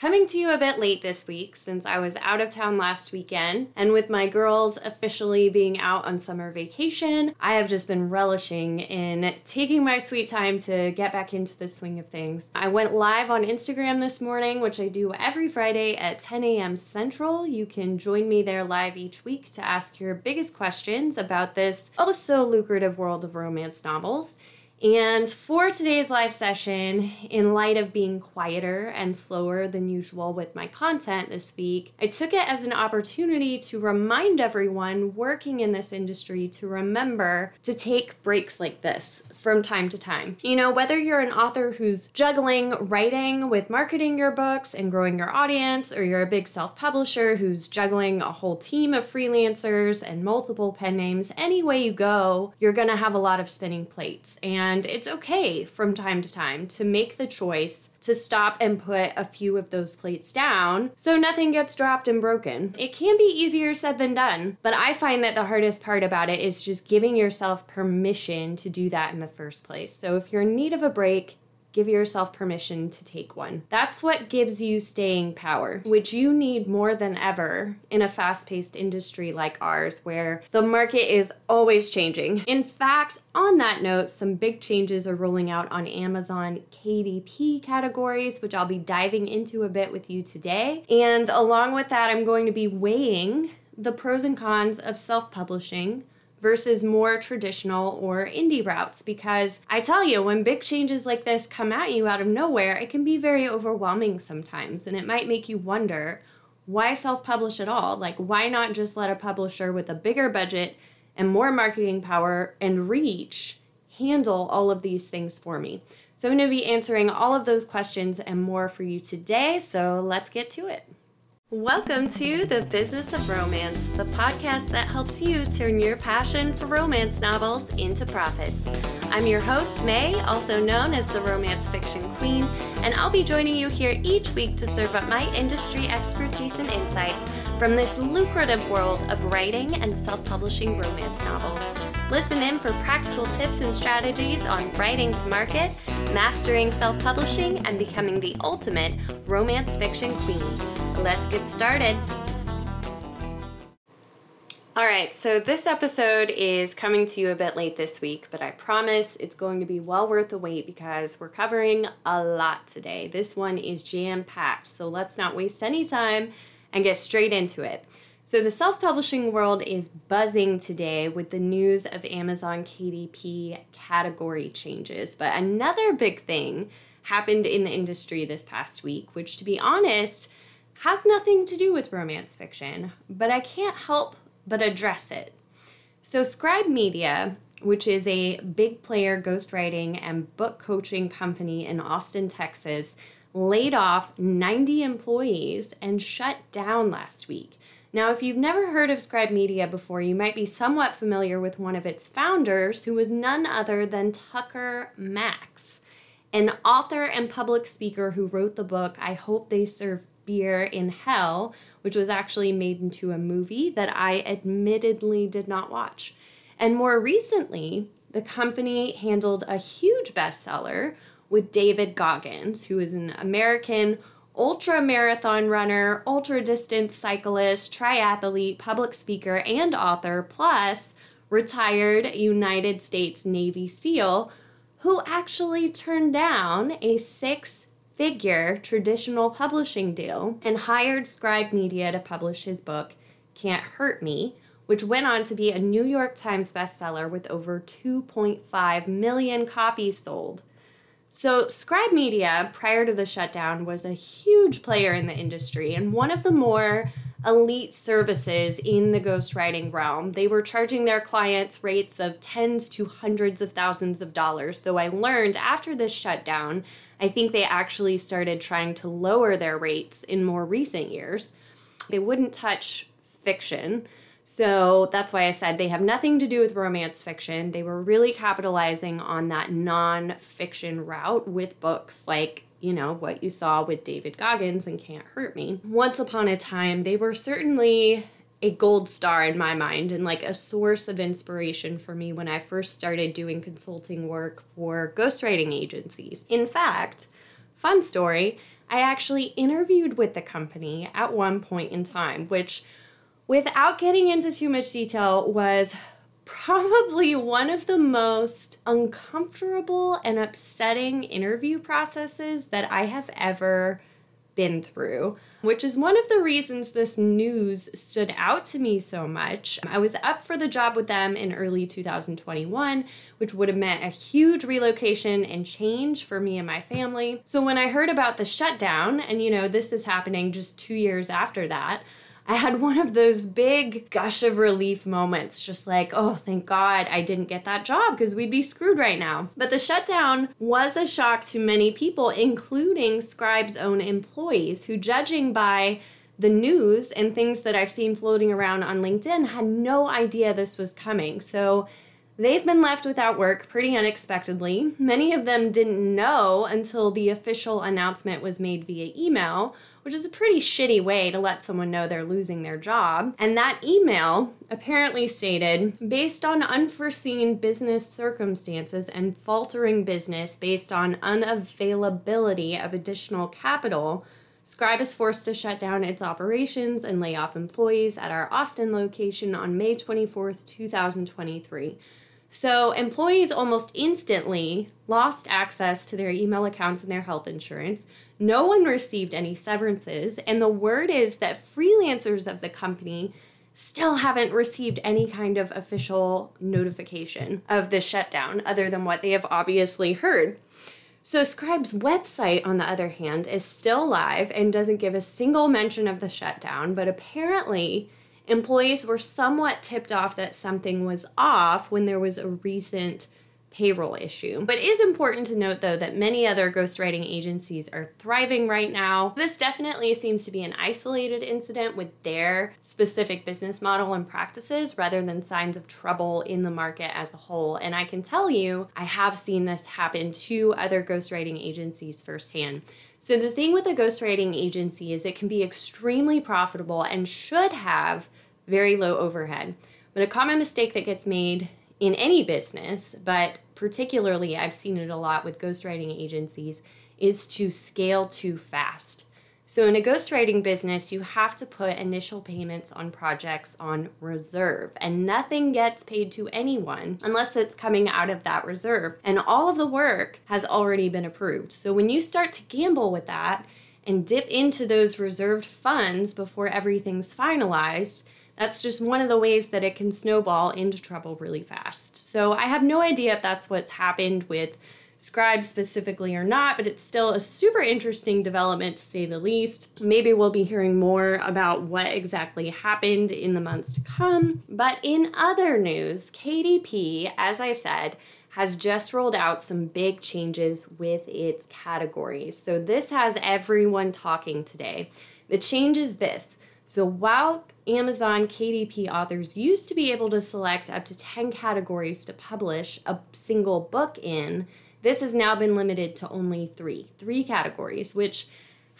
Coming to you a bit late this week since I was out of town last weekend, and with my girls officially being out on summer vacation, I have just been relishing in taking my sweet time to get back into the swing of things. I went live on Instagram this morning, which I do every Friday at 10 a.m. Central. You can join me there live each week to ask your biggest questions about this oh so lucrative world of romance novels. And for today's live session, in light of being quieter and slower than usual with my content this week, I took it as an opportunity to remind everyone working in this industry to remember to take breaks like this from time to time. You know, whether you're an author who's juggling writing with marketing your books and growing your audience, or you're a big self publisher who's juggling a whole team of freelancers and multiple pen names, any way you go, you're gonna have a lot of spinning plates. And it's okay from time to time to make the choice to stop and put a few of those plates down so nothing gets dropped and broken. It can be easier said than done, but I find that the hardest part about it is just giving yourself permission to do that in the first place. So if you're in need of a break, give yourself permission to take one. That's what gives you staying power, which you need more than ever in a fast paced industry like ours, where the market is always changing. In fact, on that note, some big changes are rolling out on Amazon KDP categories, which I'll be diving into a bit with you today. And along with that, I'm going to be weighing the pros and cons of self publishing versus more traditional or indie routes because I tell you, when big changes like this come at you out of nowhere, it can be very overwhelming sometimes and it might make you wonder why self publish at all? Like, why not just let a publisher with a bigger budget and more marketing power and reach handle all of these things for me? So, I'm going to be answering all of those questions and more for you today. So, let's get to it. Welcome to The Business of Romance, the podcast that helps you turn your passion for romance novels into profits. I'm your host, May, also known as the Romance Fiction Queen, and I'll be joining you here each week to serve up my industry expertise and insights from this lucrative world of writing and self publishing romance novels. Listen in for practical tips and strategies on writing to market, mastering self publishing, and becoming the ultimate romance fiction queen. Let's get started. All right, so this episode is coming to you a bit late this week, but I promise it's going to be well worth the wait because we're covering a lot today. This one is jam packed, so let's not waste any time and get straight into it. So, the self publishing world is buzzing today with the news of Amazon KDP category changes. But another big thing happened in the industry this past week, which, to be honest, has nothing to do with romance fiction, but I can't help but address it. So, Scribe Media, which is a big player ghostwriting and book coaching company in Austin, Texas, laid off 90 employees and shut down last week. Now, if you've never heard of Scribe Media before, you might be somewhat familiar with one of its founders, who was none other than Tucker Max, an author and public speaker who wrote the book I Hope They Serve Beer in Hell, which was actually made into a movie that I admittedly did not watch. And more recently, the company handled a huge bestseller with David Goggins, who is an American ultra marathon runner, ultra distance cyclist, triathlete, public speaker, and author, plus retired United States Navy SEAL, who actually turned down a six figure traditional publishing deal and hired Scribe Media to publish his book, Can't Hurt Me, which went on to be a New York Times bestseller with over 2.5 million copies sold. So, Scribe Media, prior to the shutdown, was a huge player in the industry and one of the more elite services in the ghostwriting realm. They were charging their clients rates of tens to hundreds of thousands of dollars, though I learned after this shutdown I think they actually started trying to lower their rates in more recent years. They wouldn't touch fiction. So that's why I said they have nothing to do with romance fiction. They were really capitalizing on that non-fiction route with books like, you know, what you saw with David Goggins and Can't Hurt Me. Once upon a time, they were certainly a gold star in my mind and like a source of inspiration for me when I first started doing consulting work for ghostwriting agencies. In fact, fun story, I actually interviewed with the company at one point in time, which, without getting into too much detail, was probably one of the most uncomfortable and upsetting interview processes that I have ever been through, which is one of the reasons this news stood out to me so much. I was up for the job with them in early 2021, which would have meant a huge relocation and change for me and my family. So when I heard about the shutdown, and you know, this is happening just two years after that, I had one of those big gush of relief moments, just like, oh, thank God I didn't get that job because we'd be screwed right now. But the shutdown was a shock to many people, including Scribe's own employees, who, judging by the news and things that I've seen floating around on LinkedIn, had no idea this was coming. So they've been left without work pretty unexpectedly. Many of them didn't know until the official announcement was made via email which is a pretty shitty way to let someone know they're losing their job. And that email apparently stated based on unforeseen business circumstances and faltering business based on unavailability of additional capital. Scribe is forced to shut down its operations and lay off employees at our Austin location on May 24th, 2023. So, employees almost instantly lost access to their email accounts and their health insurance. No one received any severances, and the word is that freelancers of the company still haven't received any kind of official notification of the shutdown other than what they have obviously heard. So, Scribe's website, on the other hand, is still live and doesn't give a single mention of the shutdown, but apparently, employees were somewhat tipped off that something was off when there was a recent payroll issue. But it is important to note though that many other ghostwriting agencies are thriving right now. This definitely seems to be an isolated incident with their specific business model and practices rather than signs of trouble in the market as a whole. And I can tell you, I have seen this happen to other ghostwriting agencies firsthand. So the thing with a ghostwriting agency is it can be extremely profitable and should have very low overhead. But a common mistake that gets made in any business, but particularly I've seen it a lot with ghostwriting agencies, is to scale too fast. So, in a ghostwriting business, you have to put initial payments on projects on reserve, and nothing gets paid to anyone unless it's coming out of that reserve. And all of the work has already been approved. So, when you start to gamble with that and dip into those reserved funds before everything's finalized, that's just one of the ways that it can snowball into trouble really fast. So I have no idea if that's what's happened with Scribe specifically or not, but it's still a super interesting development to say the least. Maybe we'll be hearing more about what exactly happened in the months to come. But in other news, KDP, as I said, has just rolled out some big changes with its categories. So this has everyone talking today. The change is this. So while Amazon KDP authors used to be able to select up to 10 categories to publish a single book in. This has now been limited to only three, three categories, which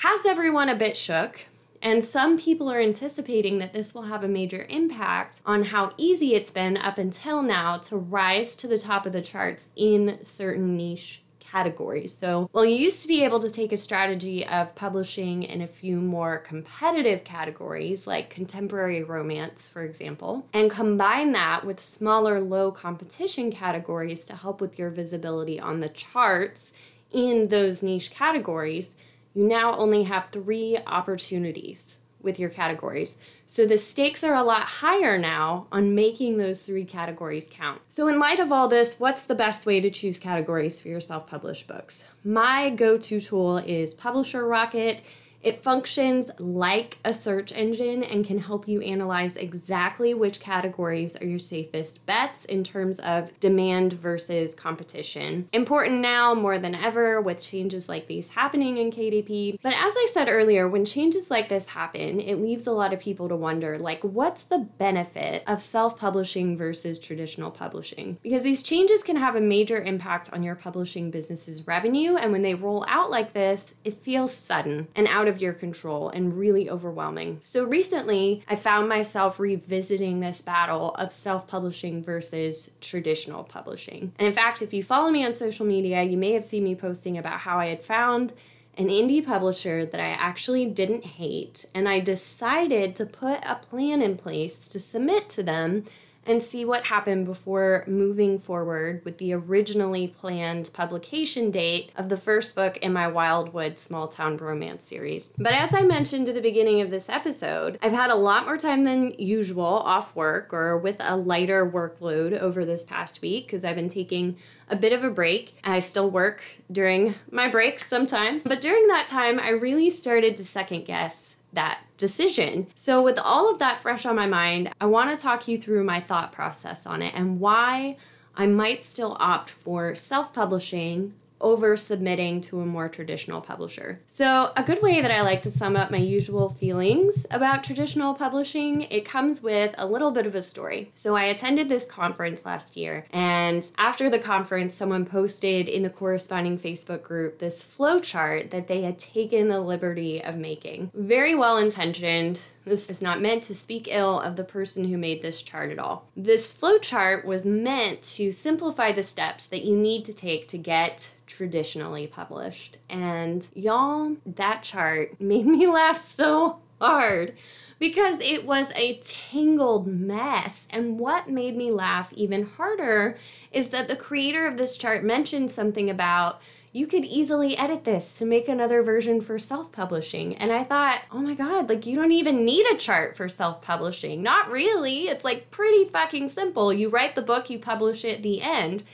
has everyone a bit shook. And some people are anticipating that this will have a major impact on how easy it's been up until now to rise to the top of the charts in certain niche categories. So, while you used to be able to take a strategy of publishing in a few more competitive categories, like contemporary romance, for example, and combine that with smaller, low competition categories to help with your visibility on the charts in those niche categories, you now only have three opportunities with your categories. So the stakes are a lot higher now on making those three categories count. So, in light of all this, what's the best way to choose categories for your self published books? My go to tool is Publisher Rocket. It functions like a search engine and can help you analyze exactly which categories are your safest bets in terms of demand versus competition. Important now more than ever with changes like these happening in KDP. But as I said earlier, when changes like this happen, it leaves a lot of people to wonder like, what's the benefit of self publishing versus traditional publishing? Because these changes can have a major impact on your publishing business's revenue. And when they roll out like this, it feels sudden and out of your control and really overwhelming. So recently, I found myself revisiting this battle of self publishing versus traditional publishing. And in fact, if you follow me on social media, you may have seen me posting about how I had found an indie publisher that I actually didn't hate, and I decided to put a plan in place to submit to them and see what happened before moving forward with the originally planned publication date of the first book in my Wildwood Small Town Romance series. But as I mentioned at the beginning of this episode, I've had a lot more time than usual off work or with a lighter workload over this past week because I've been taking a bit of a break. I still work during my breaks sometimes, but during that time, I really started to second guess that decision. So, with all of that fresh on my mind, I want to talk you through my thought process on it and why I might still opt for self publishing over submitting to a more traditional publisher. So, a good way that I like to sum up my usual feelings about traditional publishing, it comes with a little bit of a story. So, I attended this conference last year, and after the conference, someone posted in the corresponding Facebook group this flowchart that they had taken the liberty of making. Very well intentioned, this is not meant to speak ill of the person who made this chart at all. This flowchart was meant to simplify the steps that you need to take to get traditionally published. And y'all, that chart made me laugh so hard because it was a tangled mess. And what made me laugh even harder is that the creator of this chart mentioned something about you could easily edit this to make another version for self publishing. And I thought, oh my God, like you don't even need a chart for self publishing. Not really. It's like pretty fucking simple. You write the book, you publish it the end.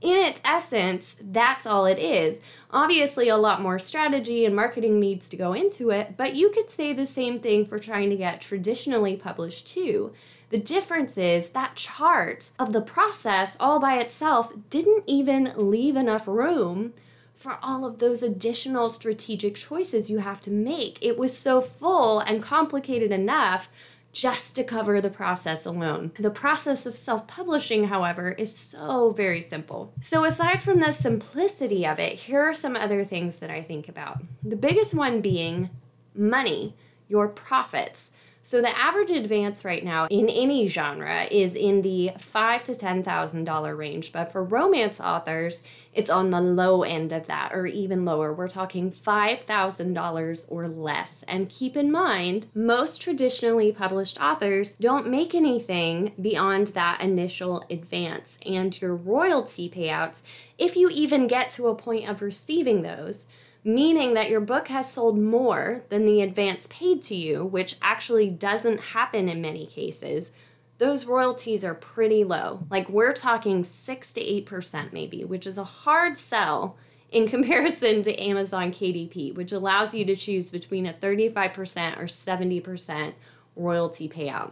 In its essence, that's all it is. Obviously, a lot more strategy and marketing needs to go into it, but you could say the same thing for trying to get traditionally published too. The difference is that chart of the process all by itself didn't even leave enough room for all of those additional strategic choices you have to make. It was so full and complicated enough just to cover the process alone. The process of self publishing, however, is so very simple. So, aside from the simplicity of it, here are some other things that I think about. The biggest one being money, your profits. So the average advance right now in any genre is in the five to ten thousand dollar range, but for romance authors, it's on the low end of that or even lower. We're talking five thousand dollars or less. And keep in mind, most traditionally published authors don't make anything beyond that initial advance, and your royalty payouts, if you even get to a point of receiving those meaning that your book has sold more than the advance paid to you, which actually doesn't happen in many cases, those royalties are pretty low. Like we're talking 6 to 8% maybe, which is a hard sell in comparison to Amazon KDP, which allows you to choose between a 35% or 70% royalty payout.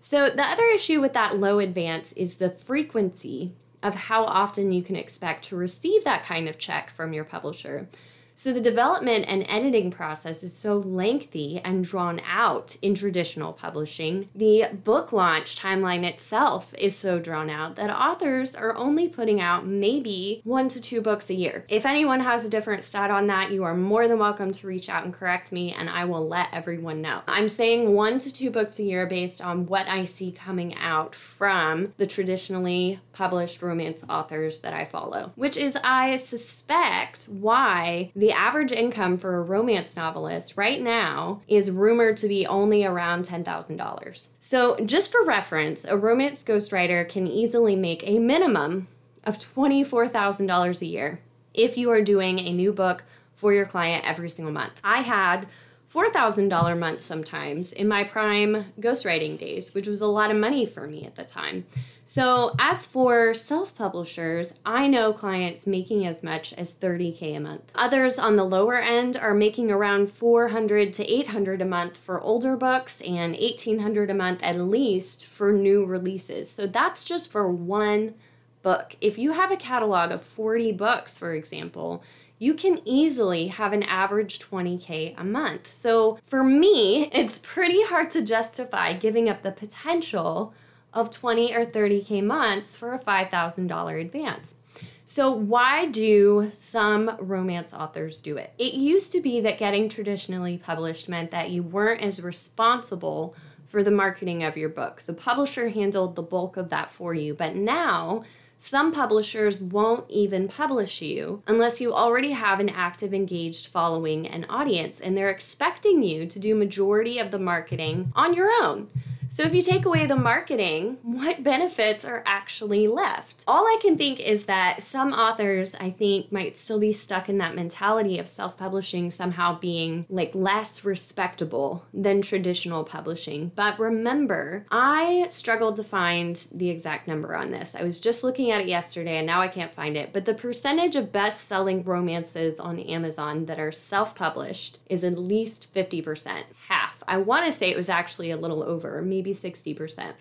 So, the other issue with that low advance is the frequency of how often you can expect to receive that kind of check from your publisher. So the development and editing process is so lengthy and drawn out in traditional publishing. The book launch timeline itself is so drawn out that authors are only putting out maybe one to two books a year. If anyone has a different stat on that, you are more than welcome to reach out and correct me, and I will let everyone know. I'm saying one to two books a year based on what I see coming out from the traditionally published romance authors that I follow, which is, I suspect, why the average income for a romance novelist right now is rumored to be only around $10,000. So, just for reference, a romance ghostwriter can easily make a minimum of $24,000 a year if you are doing a new book for your client every single month. I had $4,000 months sometimes in my prime ghostwriting days, which was a lot of money for me at the time. So, as for self publishers, I know clients making as much as 30K a month. Others on the lower end are making around 400 to 800 a month for older books and 1800 a month at least for new releases. So, that's just for one book. If you have a catalog of 40 books, for example, you can easily have an average 20K a month. So, for me, it's pretty hard to justify giving up the potential of 20 or 30K months for a $5,000 advance. So, why do some romance authors do it? It used to be that getting traditionally published meant that you weren't as responsible for the marketing of your book. The publisher handled the bulk of that for you. But now, Some publishers won't even publish you unless you already have an active, engaged following and audience, and they're expecting you to do majority of the marketing on your own. So if you take away the marketing, what benefits are actually left? All I can think is that some authors, I think, might still be stuck in that mentality of self publishing somehow being like less respectable than traditional publishing. But remember, I struggled to find the exact number on this. I was just looking at it yesterday and now I can't find it. But the percentage of best selling romances on Amazon that are self published is at least 50%, half. I want to say it was actually a little over, maybe maybe 60%.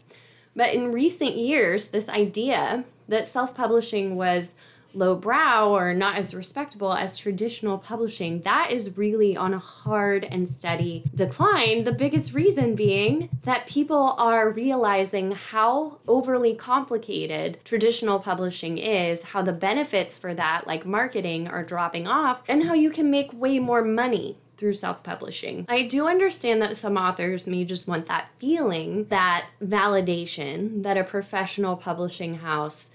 But in recent years, this idea that self publishing was lowbrow or not as respectable as traditional publishing, that is really on a hard and steady decline. The biggest reason being that people are realizing how overly complicated traditional publishing is, how the benefits for that, like marketing, are dropping off, and how you can make way more money through self publishing. I do understand that some authors may just want that feeling, that validation that a professional publishing house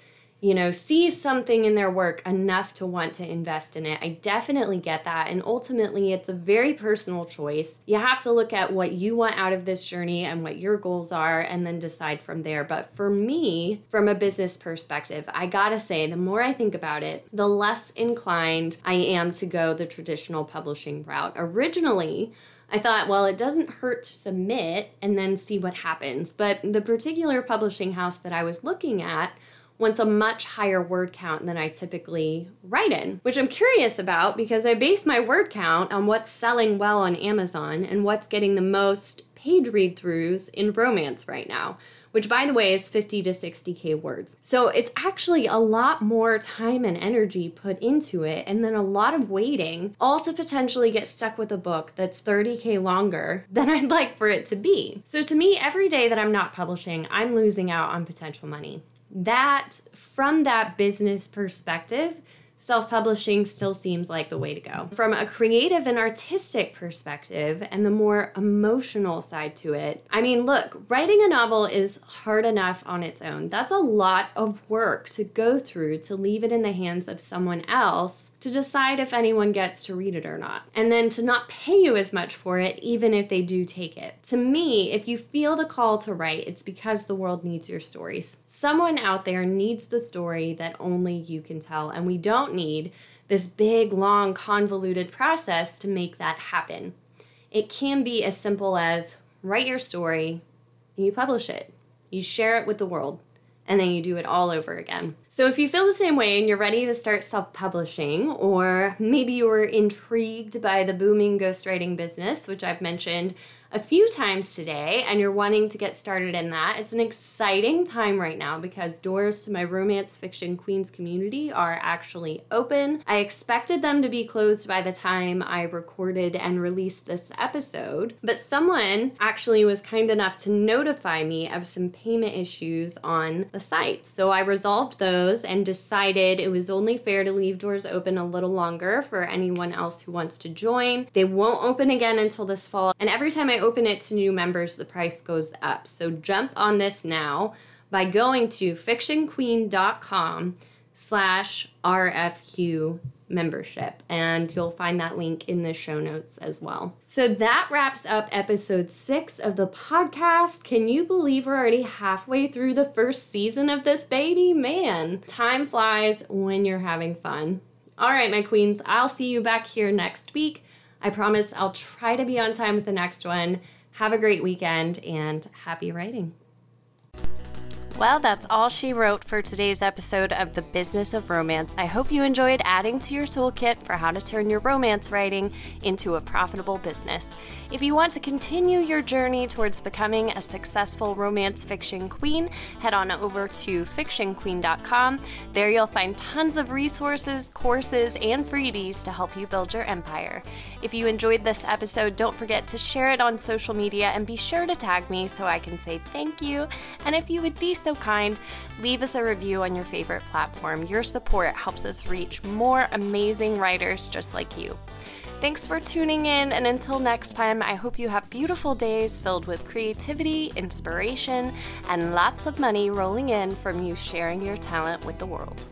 you know, see something in their work enough to want to invest in it. I definitely get that. And ultimately, it's a very personal choice. You have to look at what you want out of this journey and what your goals are and then decide from there. But for me, from a business perspective, I gotta say, the more I think about it, the less inclined I am to go the traditional publishing route. Originally, I thought, well, it doesn't hurt to submit and then see what happens. But the particular publishing house that I was looking at, wants a much higher word count than I typically write in, which I'm curious about because I base my word count on what's selling well on Amazon and what's getting the most page read throughs in romance right now. Which, by the way, is 50 to 60K words. So it's actually a lot more time and energy put into it, and then a lot of waiting, all to potentially get stuck with a book that's 30K longer than I'd like for it to be. So to me, every day that I'm not publishing, I'm losing out on potential money that from that business perspective self publishing still seems like the way to go. From a creative and artistic perspective, and the more emotional side to it, I mean, look, writing a novel is hard enough on its own. That's a lot of work to go through to leave it in the hands of someone else to decide if anyone gets to read it or not. And then to not pay you as much for it, even if they do take it. To me, if you feel the call to write, it's because the world needs your stories. Someone out there needs the story that only you can tell, and we don't don't need this big, long, convoluted process to make that happen. It can be as simple as write your story, and you publish it, you share it with the world, and then you do it all over again. So, if you feel the same way and you're ready to start self publishing, or maybe you were intrigued by the booming ghostwriting business, which I've mentioned a few times today and you're wanting to get started in that, it's an exciting time right now because doors to my romance fiction queens community are actually open. I expected them to be closed by the time I recorded and released this episode, but someone actually was kind enough to notify me of some payment issues on the site. So I resolved those and decided it was only fair to leave doors open a little longer for anyone else who wants to join. They won't open again until this fall, and every time I I open it to new members, the price goes up. So jump on this now by going to fictionqueen.com slash RFQ membership and you'll find that link in the show notes as well. So that wraps up episode 6 of the podcast. Can you believe we're already halfway through the first season of this baby? Man, time flies when you're having fun. All right, my queens, I'll see you back here next week. I promise I'll try to be on time with the next one. Have a great weekend and happy writing. Well, that's all she wrote for today's episode of The Business of Romance. I hope you enjoyed adding to your toolkit for how to turn your romance writing into a profitable business. If you want to continue your journey towards becoming a successful romance fiction queen, head on over to fictionqueen.com. There you'll find tons of resources, courses, and freebies to help you build your empire. If you enjoyed this episode, don't forget to share it on social media and be sure to tag me so I can say thank you. And if you would be so kind, leave us a review on your favorite platform. Your support helps us reach more amazing writers just like you. Thanks for tuning in, and until next time, I hope you have beautiful days filled with creativity, inspiration, and lots of money rolling in from you sharing your talent with the world.